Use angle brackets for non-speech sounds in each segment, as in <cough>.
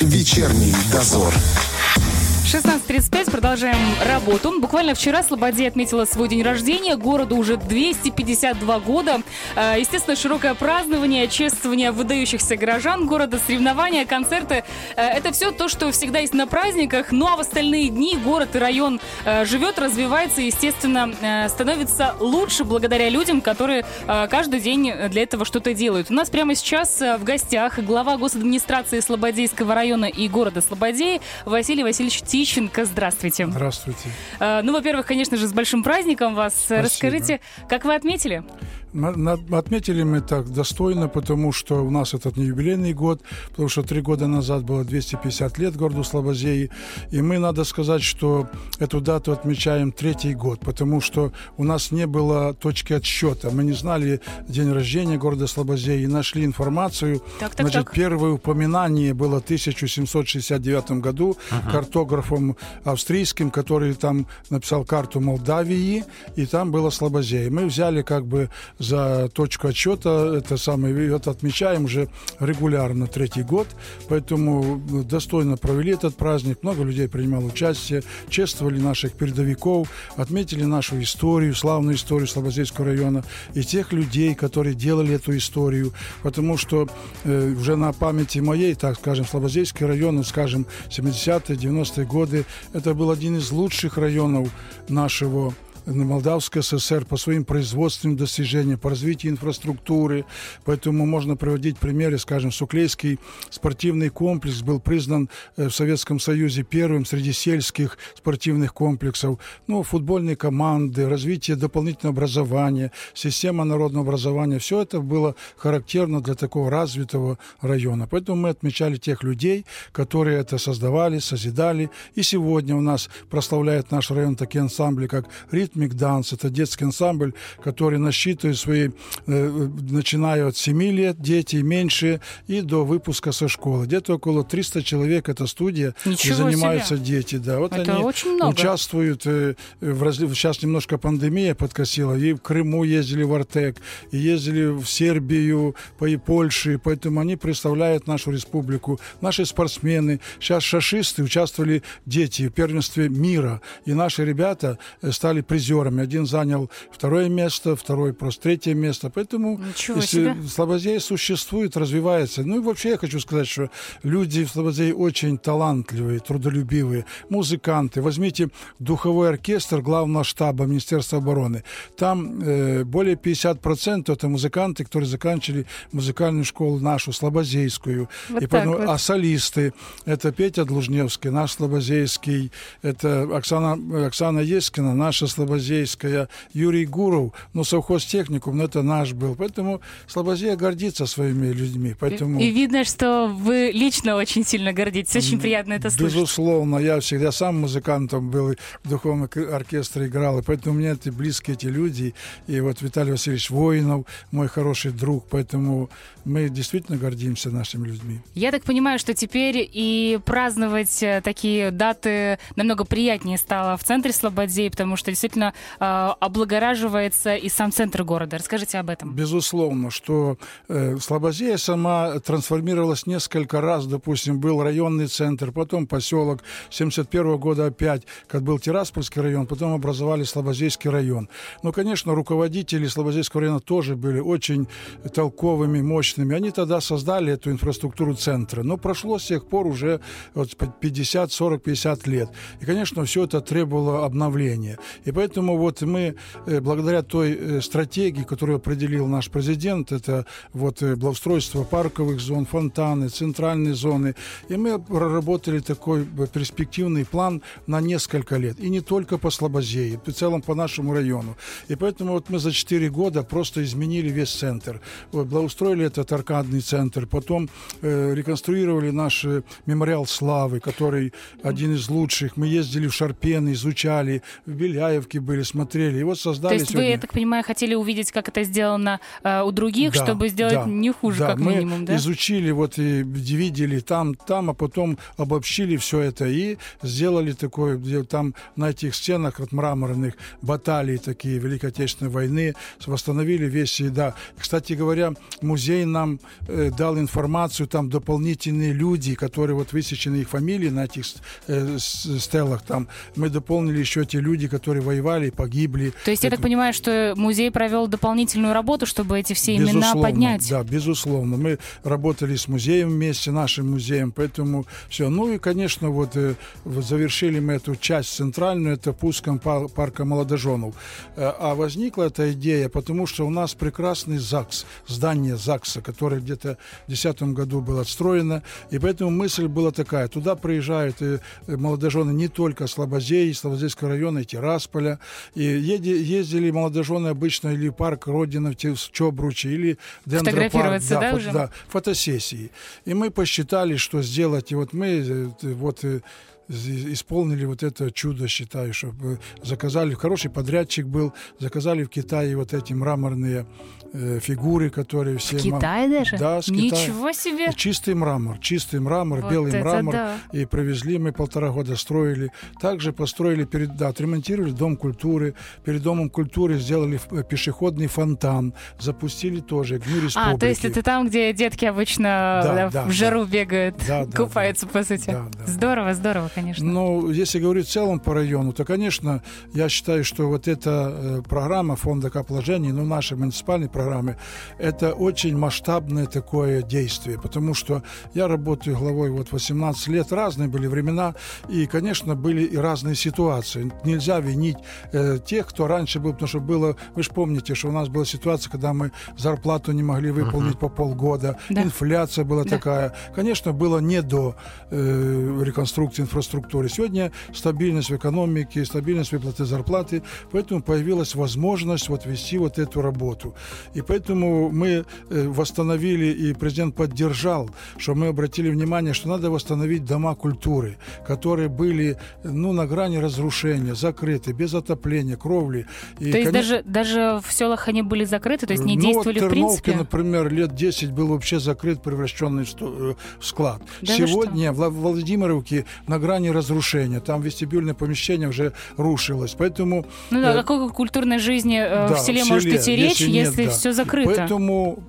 Вечерний дозор. 16.35, продолжаем работу. Буквально вчера Слободия отметила свой день рождения. Городу уже 252 года. Э, естественно, широкое празднование, чествование выдающихся горожан города, соревнования, концерты. Э, это все то, что всегда есть на праздниках. Ну а в остальные дни город и район э, живет, развивается и, естественно, становится лучше благодаря людям, которые каждый день для этого что-то делают. У нас прямо сейчас в гостях глава госадминистрации Слободейского района и города Слободеи Василий Васильевич Тищенко. Здравствуйте. Здравствуйте. Э, ну, во-первых, конечно же, с большим праздником вас. Спасибо. Расскажите, как вы отметили? Отметили мы так достойно, потому что у нас этот не юбилейный год, потому что три года назад было 250 лет городу Слободеи, и мы, надо сказать, что эту дату отмечаем третий год, потому что у нас не было точки отсчета, мы не знали день рождения города Слободеи, и нашли информацию. Так, так, Значит, так. первое упоминание было в 1769 году ага. картографом австрийским, который там написал карту Молдавии, и там было Слободея. Мы взяли как бы за точку отчета. Это самое, это отмечаем уже регулярно третий год, поэтому достойно провели этот праздник. Много людей принимало участие, чествовали наших передовиков, отметили нашу историю, славную историю Слободейского района и тех людей, которые делали эту историю, потому что э, уже на памяти моей, так скажем, Слободейский район, скажем, 70-е, 90-е годы, это был один из лучших районов нашего Молдавской ССР по своим производственным достижениям, по развитию инфраструктуры. Поэтому можно приводить примеры, скажем, Суклейский спортивный комплекс был признан э, в Советском Союзе первым среди сельских спортивных комплексов. Ну, футбольные команды, развитие дополнительного образования, система народного образования. Все это было характерно для такого развитого района. Поэтому мы отмечали тех людей, которые это создавали, созидали. И сегодня у нас прославляет наш район такие ансамбли, как «Ритм Ритмик Данс. Это детский ансамбль, который насчитывает свои, э, начиная от 7 лет, дети меньше, и до выпуска со школы. Где-то около 300 человек, это студия, Ничего и занимаются себе. дети. Да. Вот это они очень много. участвуют, э, в разли... сейчас немножко пандемия подкосила, и в Крыму ездили в Артек, и ездили в Сербию, по и Польше, поэтому они представляют нашу республику. Наши спортсмены, сейчас шашисты участвовали дети в первенстве мира, и наши ребята э, стали призерами призерами. Один занял второе место, второй просто третье место. Поэтому Ничего если себе. Слободей существует, развивается. Ну и вообще я хочу сказать, что люди в Слободее очень талантливые, трудолюбивые, музыканты. Возьмите духовой оркестр главного штаба Министерства обороны. Там э, более 50% это музыканты, которые заканчивали музыкальную школу нашу, Слободейскую. Вот и поэтому, вот. А солисты это Петя Длужневский, наш Слободейский, это Оксана, Оксана Ескина, наша Слободейская, Слободейская, Юрий Гуров, ну, совхозтехникум, ну, это наш был. Поэтому Слободея гордится своими людьми. Поэтому... И видно, что вы лично очень сильно гордитесь. Очень приятно это слышать. Безусловно, я всегда сам музыкантом был, в духовном оркестре играл, и поэтому мне это близкие эти люди. И вот Виталий Васильевич Воинов, мой хороший друг, поэтому мы действительно гордимся нашими людьми. Я так понимаю, что теперь и праздновать э, такие даты намного приятнее стало в центре Слободеи, потому что действительно э, облагораживается и сам центр города. Расскажите об этом. Безусловно, что э, сама трансформировалась несколько раз. Допустим, был районный центр, потом поселок. 71 года опять, как был Тираспольский район, потом образовали Слободейский район. Но, конечно, руководители Слободейского района тоже были очень толковыми, мощными. Они тогда создали эту инфраструктуру центра. Но прошло с тех пор уже вот 50, 40, 50 лет. И, конечно, все это требовало обновления. И поэтому вот мы, э, благодаря той э, стратегии, которую определил наш президент, это вот э, благоустройство парковых зон, фонтаны, центральные зоны, и мы проработали такой перспективный план на несколько лет. И не только по Слободее, в целом по нашему району. И поэтому вот мы за 4 года просто изменили весь центр. Вот, благоустроили этот аркадный центр, потом э, реконструировали наш мемориал славы, который один из лучших. Мы ездили в Шарпен, изучали, в Беляевке выставки были, смотрели. И вот создали То есть сегодня... вы, я так понимаю, хотели увидеть, как это сделано э, у других, Да, чтобы сделать да, не хуже, да, как мы минимум, да? изучили, вот и видели там, там, а потом обобщили все это и сделали такое, где там на этих стенах от мраморных баталий такие Великой Отечественной войны, восстановили весь, да. Кстати говоря, музей нам э, дал информацию, там дополнительные люди, которые вот высечены их фамилии на этих э, стелах, там мы дополнили еще те люди, которые воевали и погибли. То есть я так Это- понимаю, что музей провел дополнительную работу, чтобы эти все имена Безусловно, поднять. Да, безусловно. Мы работали с музеем вместе, нашим музеем, поэтому все. Ну и, конечно, вот, э, вот завершили мы эту часть центральную, это пуском пар- парка молодоженов. Э, А возникла эта идея, потому что у нас прекрасный ЗАГС, здание ЗАГСа, которое где-то в 2010 году было отстроено, и поэтому мысль была такая, туда приезжают э, молодожены не только Слободей, Слободейского района, и Тирасполя, и еди- ездили молодожены обычно или в парк Родина в Чобруче, или в дендропарк, Фотографироваться, да, фото- да, фотосессии. И мы посчитали, что сделать, и вот мы э, вот э, исполнили вот это чудо, считаю, чтобы заказали, хороший подрядчик был, заказали в Китае вот эти мраморные э, фигуры, которые все... В мам- Китае даже? Да, с Китая. Ничего себе! Чистый мрамор, чистый мрамор, Вот белый мрамор. да. И привезли мы полтора года строили. Также построили, перед, да, отремонтировали Дом культуры. Перед Домом культуры сделали э, пешеходный фонтан. Запустили тоже Дню Республики. А, то есть это там, где детки обычно Да, да, да, в жару бегают, Да, да, купаются, по сути. Да, да. Здорово, здорово, конечно. Ну, если говорить в целом по району, то, конечно, я считаю, что вот эта э, программа фонда капложений, ну, нашей муниципальной программы, это очень масштабное такое действие, потому что я работаю главой вот 18 лет, разные были времена, и, конечно, были и разные ситуации. Нельзя винить э, тех, кто раньше был, потому что было, вы же помните, что у нас была ситуация, когда мы зарплату не могли выполнить по полгода, Да. инфляция была Да. такая. Конечно, было не до э, реконструкции инфраструктуры. Сегодня стабильность в экономике, стабильность выплаты зарплаты, поэтому появилась возможность вот вести вот эту работу. И поэтому мы э, восстановили, и президент поддержал, что мы обратили внимание, что надо восстановить дома культуры, которые были ну, на грани разрушения, закрыты, без отопления, кровли. И, то есть конечно, даже, даже в селах они были закрыты, то есть не ну, действовали вот в принципе? например, лет 10 был вообще закрыт, превращенный в, э, склад. Да Сегодня в Вла- Владимировке на грани разрушения. Там вестибюльное помещение уже рушилось. Поэтому Ну да, э, о какой культурной жизни э, да, в селе может идти речь, если если, нет, да. все закрыто? Поэтому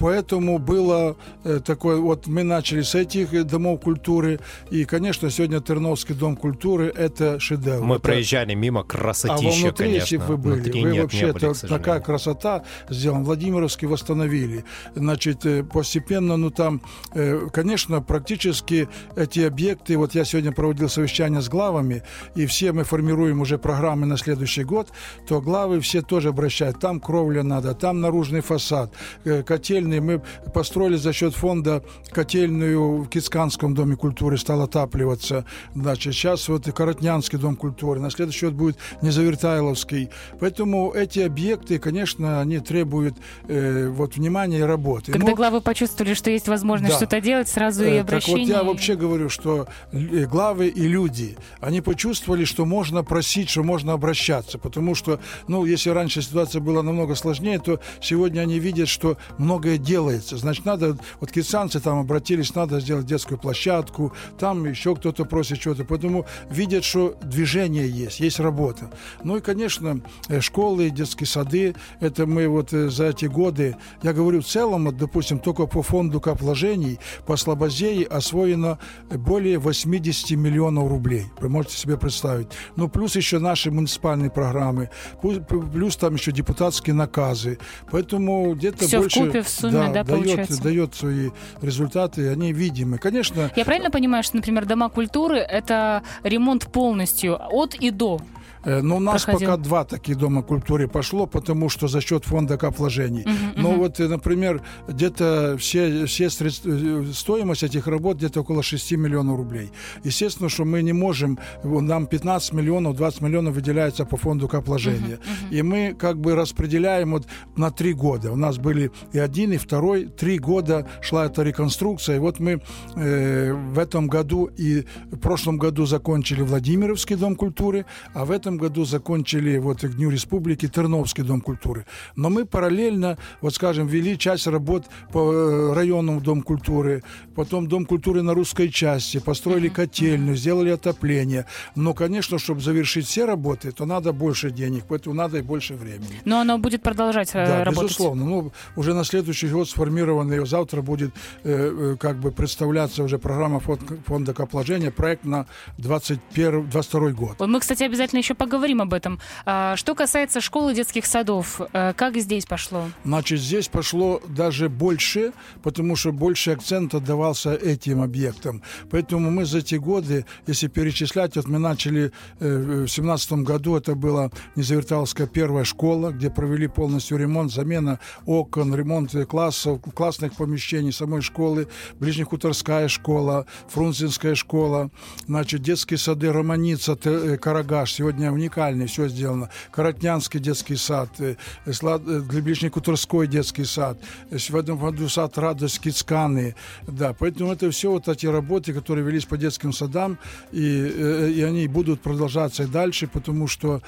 Поэтому было э, такое, вот мы начали с этих домов культуры, и, конечно, сегодня Терновский дом культуры – это шедевр. Мы Это- проезжали мимо а красотища, внутри, конечно. если вы были, Внутри вы нет, вообще, не были, это такая красота сделана. Владимировский восстановили. Значит, э, постепенно, ну там, э, конечно, практически эти объекты, вот я сегодня проводил совещание с главами, и все мы формируем уже программы на следующий год, то главы все тоже обращают. Там кровля надо, там наружный фасад, э, котельный. Мы построили за счет фонда котельную в Кицканском доме культуры, стал отапливаться. Значит, сейчас вот и Коротнянский дом культуры, на следующий год будет Незавертайловский. Поэтому эти объекты, конечно, они требуют э, вот внимания и работы. Когда Ну, главы почувствовали, что есть возможность Да. что-то делать, сразу и Э, Так обращение. вот я и- вообще говорю, что л- главы и люди, они почувствовали, что можно просить, что можно обращаться, потому что, ну, если раньше ситуация была намного сложнее, то сегодня они видят, что многое делается. Значит, надо, вот китсанцы там обратились, надо сделать детскую площадку, там еще кто-то просит чего-то, поэтому видят, что движение есть, есть работа. Ну и, конечно, э, школы, детские сады, это мы вот э, за эти годы, я говорю, в целом, вот, допустим, только по фонду кап вложений по Слободее освоено более 80 миллионов рублей. Вы можете себе представить. Ну, плюс еще наши муниципальные программы, плюс, плюс там еще депутатские наказы. Поэтому где-то Всё больше... в сумме, да, дает, получается? дает свои результаты, они видимы. Конечно, Я правильно понимаю, что, например, дома культуры это ремонт полностью от и до? Э, Но у нас проходил. пока два таких дома культуры пошло, потому что за счет фонда кап вложений. Но вот, э, например, где-то все, все средства, э, стоимость этих работ где-то около 6 миллионов рублей. Естественно, что мы не можем, нам 15 миллионов, 20 миллионов выделяется по фонду кап вложения. И мы как бы распределяем вот на три года. У нас были и один, и второй, три года шла эта реконструкция. И вот мы э, в этом году и в прошлом году закончили Владимировский дом культуры, а в этом этом году закончили вот к Дню Республики Терновский дом культуры. Но мы параллельно, вот скажем, вели часть работ по э, районному дом культуры, потом дом культуры на русской части, построили котельную, сделали отопление. Но, конечно, чтобы завершить все работы, то надо больше денег, поэтому надо и больше времени. Но оно будет продолжать э, да, работать? безусловно. Ну, уже на следующий год сформированный, завтра будет э, как бы представляться уже программа фонда копложения, проект на 21, 22 год. Мы, кстати, обязательно еще поговорим об этом. А, что касается школы детских садов, э, как здесь пошло? Значит, здесь пошло даже больше, потому что больше акцент отдавался этим объектам. Поэтому мы за эти годы, если перечислять, вот мы начали э, в семнадцатом году, это была Незаверталская первая школа, где провели полностью ремонт, замена окон, ремонт классов, классных помещений самой школы, Ближнехуторская школа, Фрунзенская школа, значит, детские сады Романица, э, Карагаш, сегодня уникальный, все сделано. Коротнянский детский сад, э, Ближнекуторской детский сад, в этом году сад Радость Кицканы, да, поэтому это все вот эти работы, которые велись по детским садам, и, э, и они будут продолжаться и дальше, потому что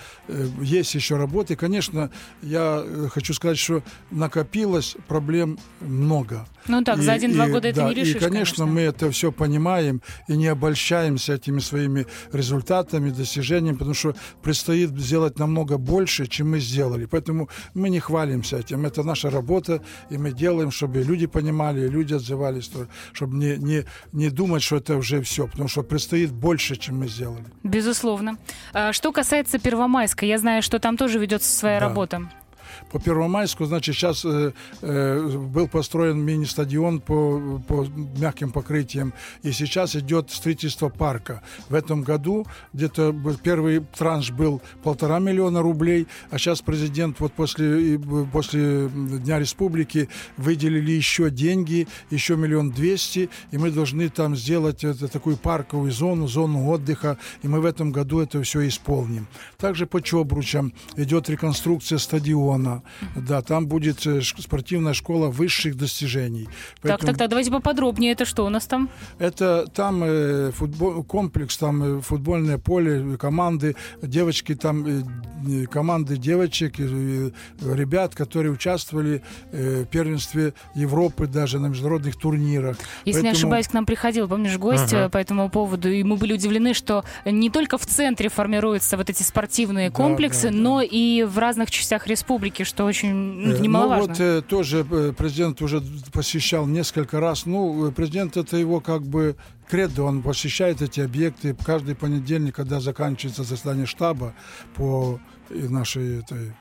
есть еще работы. Конечно, я хочу сказать, что накопилось проблем много. Ну так, и, за один-два года это да, не решишь, И, конечно, конечно, мы это все понимаем и не обольщаемся этими своими результатами, достижениями, потому что предстоит сделать намного больше, чем мы сделали. Поэтому мы не хвалимся этим. Это наша работа, и мы делаем, чтобы люди понимали, люди отзывались, чтобы не, не, не думать, что это уже все, потому что предстоит больше, чем мы сделали. Безусловно. А, что касается Первомайска, я знаю, что там тоже ведется своя да. работа по Первомайску, значит, сейчас э, э, был построен мини-стадион по, по мягким покрытиям, и сейчас идет строительство парка. В этом году где-то первый транш был полтора миллиона рублей, а сейчас президент вот после, после Дня Республики выделили еще деньги, еще миллион двести, и мы должны там сделать это, такую парковую зону, зону отдыха, и мы в этом году это все исполним. Также по Чобручам идет реконструкция стадиона, да, там будет э, спортивная школа высших достижений. Поэтому... Так, так, так, давайте поподробнее. Это что у нас там? Это там э, футбол, комплекс, там э, футбольное поле, команды, девочки там, э, команды девочек, э, ребят, которые участвовали э, в первенстве Европы даже на международных турнирах. Если Поэтому... не ошибаюсь, к нам приходил, помнишь, гость ага. по этому поводу, и мы были удивлены, что не только в центре формируются вот эти спортивные комплексы, да, да, но да. и в разных частях республики, что очень ну, немаловажно. Ну вот э, тоже э, президент уже посещал несколько раз. Ну, э, президент это его как бы кредо, он посещает эти объекты каждый понедельник, когда заканчивается заседание штаба по нашей этой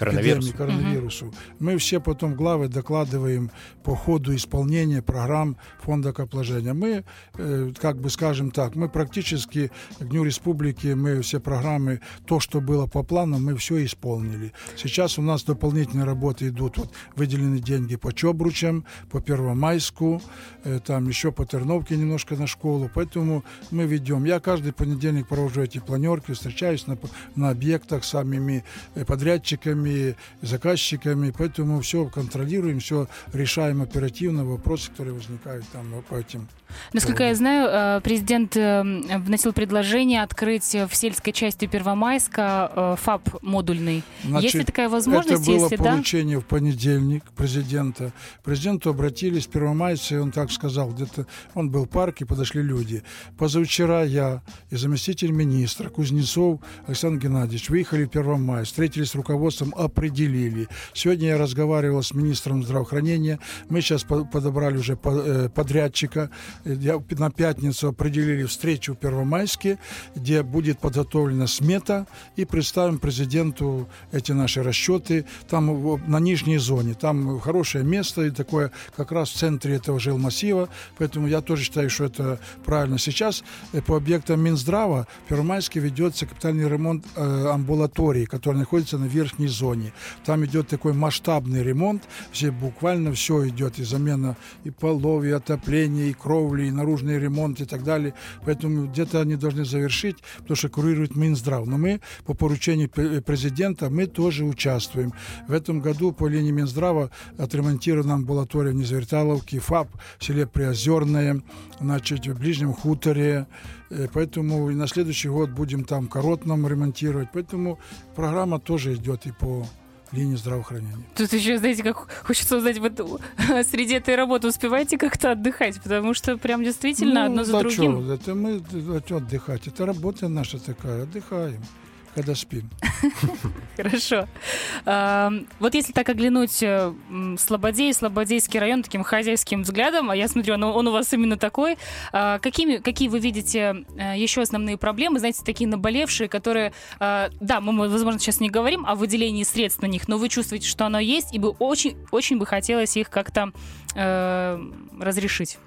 коронавирусу. коронавирусу. Угу. Мы все потом главы докладываем по ходу исполнения программ фонда копложения. Мы, э, как бы скажем так, мы практически к Дню Республики, мы все программы, то, что было по плану, мы все исполнили. Сейчас у нас дополнительные работы идут. Вот выделены деньги по Чобручам, по Первомайску, э, там еще по Терновке немножко на школу. Поэтому мы ведем. Я каждый понедельник провожу эти планерки, встречаюсь на, на объектах с самими э, подрядчиками, и заказчиками, поэтому все контролируем, все решаем оперативно, вопросы, которые возникают там по этим. Насколько я знаю, э, президент э, вносил предложение открыть в сельской части Первомайска э, ФАП модульный. Значит, Есть ли такая возможность? Это было если поручение да? в понедельник президента. К президенту обратились первомайцы, и он так сказал, где-то он был в парке, подошли люди. Позавчера я и заместитель министра Кузнецов Александр Геннадьевич выехали в Первомай, встретились с руководством определили. Сегодня я разговаривал с министром здравоохранения. Мы сейчас подобрали уже э, подрядчика. На пятницу определили встречу в Первомайске, где будет подготовлена смета и представим президенту эти наши расчеты. Там на нижней зоне. Там хорошее место и такое как раз в центре этого жилмассива. Поэтому я тоже считаю, что это правильно. Сейчас э, по объектам Минздрава в Первомайске ведется капитальный ремонт э, амбулатории, который находится на верхней зоне зоне. Там идет такой масштабный ремонт, все буквально все идет, и замена и полов, и отопление, и кровли, и наружный ремонт и так далее. Поэтому где-то они должны завершить, потому что курирует Минздрав. Но мы по поручению президента мы тоже участвуем. В этом году по линии Минздрава отремонтирована амбулатория в Незверталовке, ФАП в селе Приозерное, значит, в Ближнем Хуторе. Э, поэтому и на следующий год будем там Коротном ремонтировать. Поэтому программа тоже идет и по линии здравоохранения. Тут еще, знаете, как хочется узнать, вот среди этой работы успеваете как-то отдыхать, потому что прям действительно ну, одно за да другим. Что, это мы отдыхать, это работа наша такая, отдыхаем когда спим. <laughs> Хорошо. Вот если так оглянуть э, Слободей, Слободейский район таким хозяйским взглядом, а я смотрю, он у вас именно такой, а, какими, какие вы видите э, еще основные проблемы, знаете, такие наболевшие, которые, э, да, мы, возможно, сейчас не говорим о выделении средств на них, но вы чувствуете, что оно есть, и бы очень, очень бы хотелось их как-то разрешить?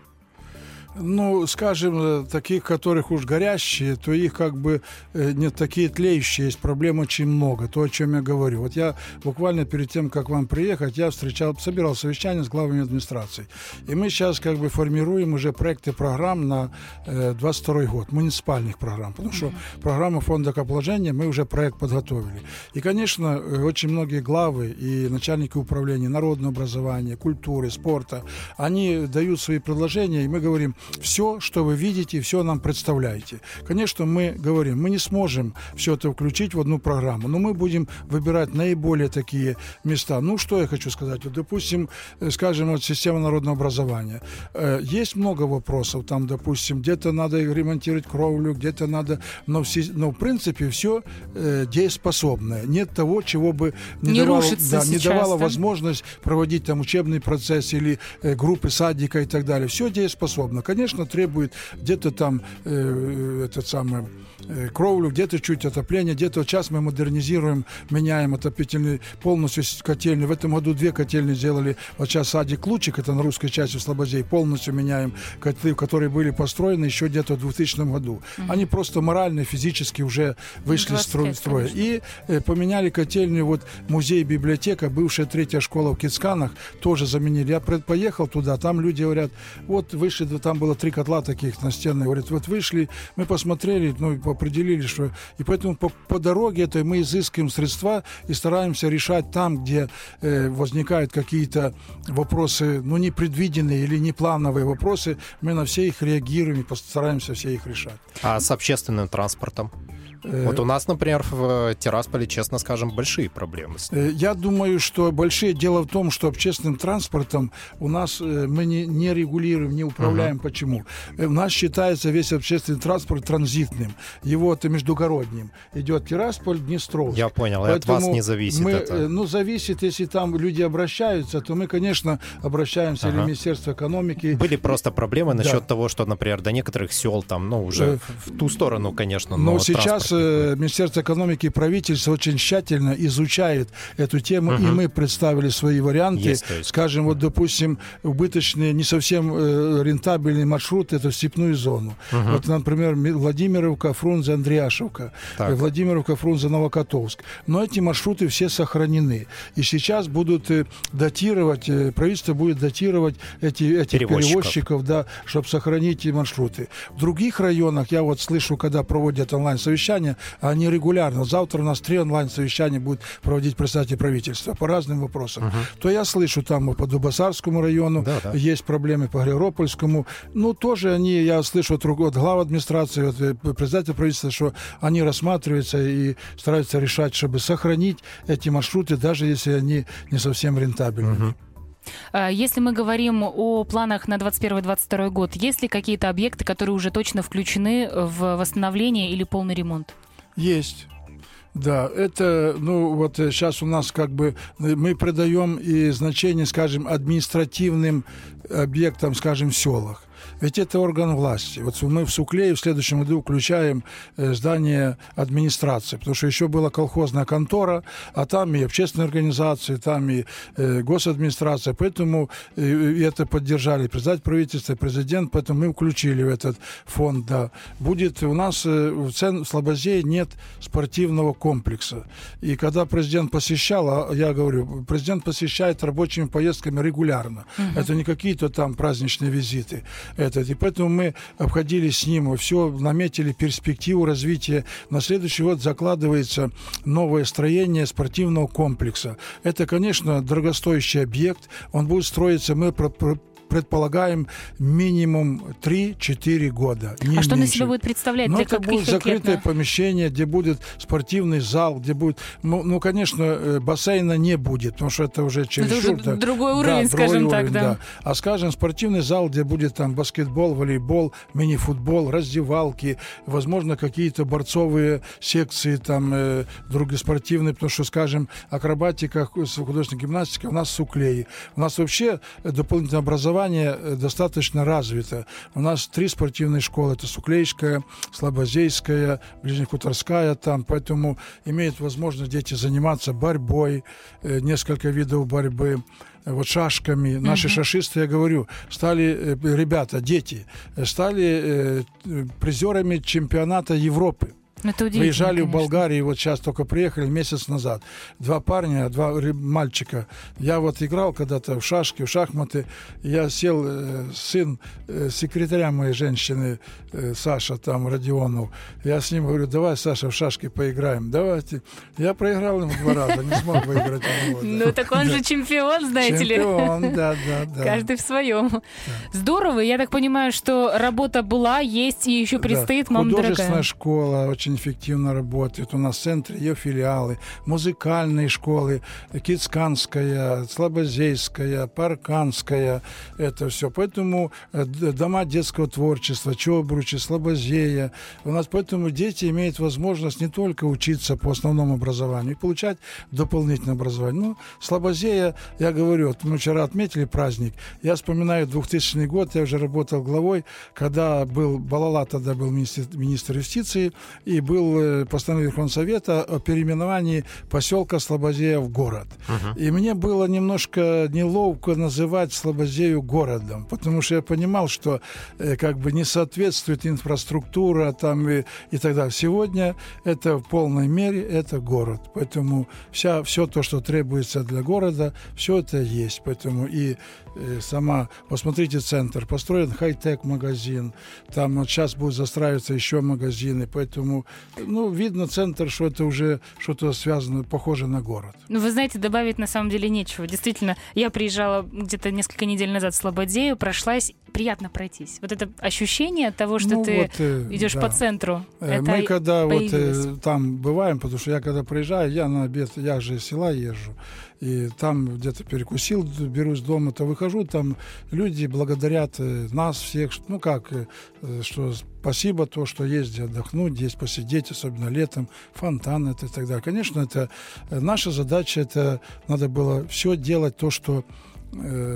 Ну, скажем, э, таких, которых уж горящие, то их как бы э, не такие тлеющие, есть проблем очень много, то, о чем я говорю. Вот я буквально перед тем, как вам приехать, я встречал, собирал совещание с главами администрации. И мы сейчас как бы формируем уже проекты программ на э, 22 год, муниципальных программ, потому что программа фонда каположения, мы уже проект подготовили. И, конечно, э, очень многие главы и начальники управления народного образования, культуры, спорта, они дают свои предложения, и мы говорим, все, что вы видите, все нам представляете. Конечно, мы говорим, мы не сможем все это включить в одну программу, но мы будем выбирать наиболее такие места. Ну, что я хочу сказать? Вот, допустим, э, скажем, вот система народного образования. Э, есть много вопросов, там, допустим, где-то надо ремонтировать кровлю, где-то надо, но, все, но в принципе все э, дееспособное. Нет того, чего бы не, не давало, да, не давало да? возможность проводить там учебный процесс или группы садика и так далее. Все дееспособно конечно, требует где-то там э, этот самый э, кровлю, где-то чуть отопление, где-то сейчас мы модернизируем, меняем отопительный полностью котельный. В этом году две котельные сделали. Вот сейчас садик Лучик, это на русской части в Слободей, полностью меняем котлы, которые были построены еще где-то в 2000 году. Mm-hmm. Они просто морально, физически уже вышли из строя. И э, поменяли котельную, вот музей, библиотека, бывшая третья школа в Кицканах, тоже заменили. Я поехал туда, там люди говорят, вот вышли, там было три котла таких настенных. Говорит, вот вышли, мы посмотрели, ну, определили, что... И поэтому по, по дороге этой мы изыскиваем средства и стараемся решать там, где э, возникают какие-то вопросы, ну, непредвиденные или неплановые вопросы, мы на все их реагируем и постараемся все их решать. А с общественным транспортом? Э, вот у нас, например, в Тирасполе, честно скажем, большие проблемы. Э, я думаю, что большие. Дело в том, что общественным транспортом у нас э, мы не, не регулируем, не управляем. Угу. Почему? У нас считается весь общественный транспорт транзитным. Его это междугородним. Идет Тирасполь, Днестровск. Я понял, Поэтому от вас не зависит мы, это. Ну, зависит, если там люди обращаются, то мы, конечно, обращаемся ага. в Министерство экономики. Были просто проблемы насчет да. того, что, например, до некоторых сел там, ну, уже в ту сторону, конечно, но, но сейчас Э, Министерство экономики и правительство очень тщательно изучает эту тему, угу. и мы представили свои варианты. Есть, Скажем, вот, допустим, убыточные, не совсем э, рентабельный маршрут – это в степную зону. Угу. Вот, например, Владимировка, Фрунзе, Андреашевка, так. Владимировка, Фрунзе, Новокотовск. Но эти маршруты все сохранены. И сейчас будут э, датировать, правительство будет датировать эти, этих перевозчиков, перевозчиков да, чтобы сохранить маршруты. В других районах, я вот слышу, когда проводят онлайн-совещания, совещания, они регулярно. Завтра у нас три онлайн-совещания будет проводить представители правительства по разным вопросам. Угу. То я слышу, там по Дубасарскому району да, да. есть проблемы, по Григоропольскому. Ну, тоже они, я слышу от, от глав администрации, от э, председателя правительства, что они рассматриваются и стараются решать, чтобы сохранить эти маршруты, даже если они не совсем рентабельны. Угу. Если мы говорим о планах на 2021-2022 год, есть ли какие-то объекты, которые уже точно включены в восстановление или полный ремонт? Есть. Да, это, ну, вот сейчас у нас как бы мы придаем и значение, скажем, административным объектам, скажем, в селах. Ведь это орган власти. Вот мы в Суклее в следующем году включаем э, здание администрации, потому что еще была колхозная контора, а там и общественные организации, там и э, госадминистрация. Поэтому э, это поддержали председатель правительства, президент, поэтому мы включили в этот фонд. Да. Будет у нас в, цен, в Слободе нет спортивного комплекса. И когда президент посещал, а я говорю, президент посещает рабочими поездками регулярно. Угу. Это не какие-то там праздничные визиты. Это, и поэтому мы обходили с ним, все наметили перспективу развития. На следующий год закладывается новое строение спортивного комплекса. Это, конечно, дорогостоящий объект. Он будет строиться, мы предполагаем минимум 3-4 года. а меньше. что на себя будет представлять? Ну, это будет закрытое помещение, где будет спортивный зал, где будет... Ну, ну, конечно, э, бассейна не будет, потому что это уже через Это уже другой уровень, да, скажем другой так, да. да. А, скажем, спортивный зал, где будет там баскетбол, волейбол, мини-футбол, раздевалки, возможно, какие-то борцовые секции там э, другие спортивные, потому что, скажем, акробатика, художественная гимнастика у нас в Суклее. У нас вообще дополнительное образование образование э, достаточно развито. У нас три спортивные школы. Это Суклейская, Слобозейская, Ближнехуторская там. Поэтому имеют возможность дети заниматься борьбой, э, несколько видов борьбы вот шашками. Наши uh-huh. шашисты, я говорю, стали, э, ребята, дети, стали призерами чемпионата Европы. Ну, это Выезжали конечно. в Болгарию, вот сейчас только приехали, месяц назад. Два парня, два мальчика. Я вот играл когда-то в шашки, в шахматы. Я сел, э, сын э, секретаря моей женщины, э, Саша там, Родионов. Я с ним говорю, давай, Саша, в шашки поиграем. Давайте. Я проиграл ему два раза, не смог выиграть. Ну, так он же чемпион, знаете ли. Чемпион, да, да, да. Каждый в своем. Здорово. Я так понимаю, что работа была, есть и еще предстоит, мама дорогая. Художественная школа очень очень эффективно работает. У нас в центре ее филиалы, музыкальные школы, Кицканская, Слобозейская, Парканская, это все. Поэтому э, дома детского творчества, Чобручи, Слобозея. У нас поэтому дети имеют возможность не только учиться по основному образованию, и получать дополнительное образование. Ну, Слобозея, я говорю, вот мы вчера отметили праздник, я вспоминаю 2000 год, я уже работал главой, когда был Балала, тогда был министр, министр юстиции, и был э, постановление Верховного Совета о переименовании поселка Слободея в город. Uh-huh. И мне было немножко неловко называть Слободею городом, потому что я понимал, что э, как бы не соответствует инфраструктура там и, и так далее. Сегодня это в полной мере это город. Поэтому вся, все то, что требуется для города, все это есть. Поэтому и э, сама, посмотрите центр, построен хай-тек магазин, там вот сейчас будут застраиваться еще магазины, поэтому ну, видно центр, что это уже что-то связано, похоже на город. Ну, вы знаете, добавить на самом деле нечего. Действительно, я приезжала где-то несколько недель назад в Слободею, прошлась, приятно пройтись. Вот это ощущение того, что ну, ты вот, э, идешь да. по центру. Э, Мы когда появилось. вот э, там бываем, потому что я когда приезжаю, я на обед, я же из села езжу, и там где-то перекусил, берусь дома, то выхожу, там люди благодарят э, нас всех, ну как, э, что спасибо то, что есть где отдохнуть, здесь посидеть, особенно летом, фонтан это и так далее. Конечно, это э, наша задача, это надо было все делать то, что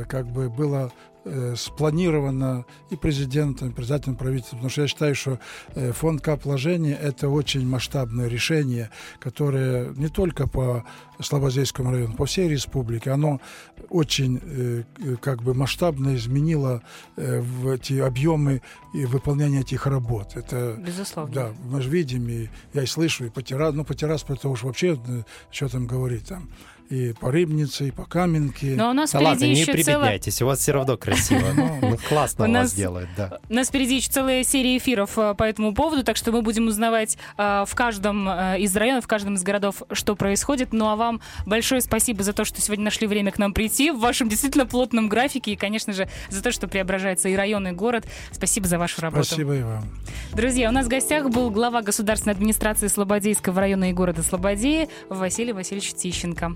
как бы было э, спланировано и президентом, и председателем правительства, потому что я считаю, что э, фонд капложения – это очень масштабное решение, которое не только по Слободейскому району, по всей республике, оно очень э, как бы масштабно изменило э, в эти объемы и выполнение этих работ. Это, Безусловно. Да, мы же видим, и я и слышу, и по террас, ну, по террас, это уж вообще, э, что там говорить, там, и по Рыбнице, и по Каменке. Но у нас да ладно, не прибедняйтесь, целая... у вас все равно красиво. Ну, классно у вас делают, да. У нас впереди еще целая серия эфиров э, по этому поводу, так что мы будем узнавать э, в каждом э, из районов, в каждом из городов, что происходит. Ну а вам большое спасибо за то, что сегодня нашли время к нам прийти в вашем действительно плотном графике и, конечно же, за то, что преображается и район, и город. Спасибо за вашу работу. Спасибо и вам. Друзья, у нас в гостях был глава государственной администрации Слободейского района и города Слободеи Василий Васильевич Тищенко.